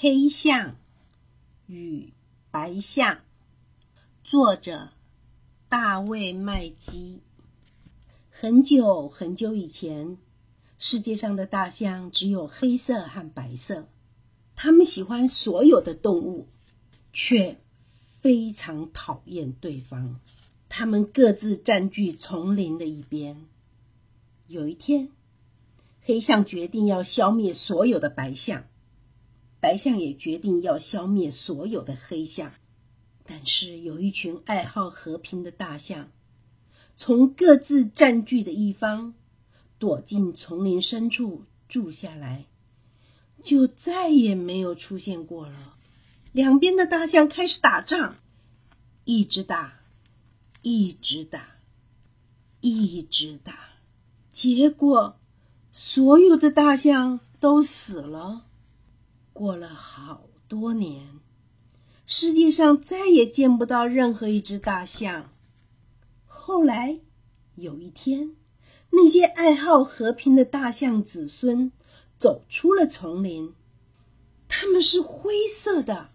黑象与白象，作者大卫麦基。很久很久以前，世界上的大象只有黑色和白色。它们喜欢所有的动物，却非常讨厌对方。它们各自占据丛林的一边。有一天，黑象决定要消灭所有的白象。白象也决定要消灭所有的黑象，但是有一群爱好和平的大象，从各自占据的一方躲进丛林深处住下来，就再也没有出现过了。两边的大象开始打仗，一直打，一直打，一直打，结果所有的大象都死了。过了好多年，世界上再也见不到任何一只大象。后来有一天，那些爱好和平的大象子孙走出了丛林，他们是灰色的。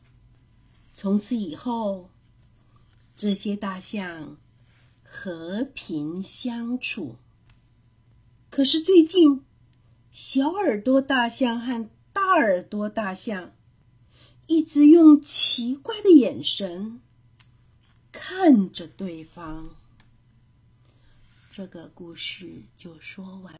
从此以后，这些大象和平相处。可是最近，小耳朵大象和耳朵大象一直用奇怪的眼神看着对方。这个故事就说完。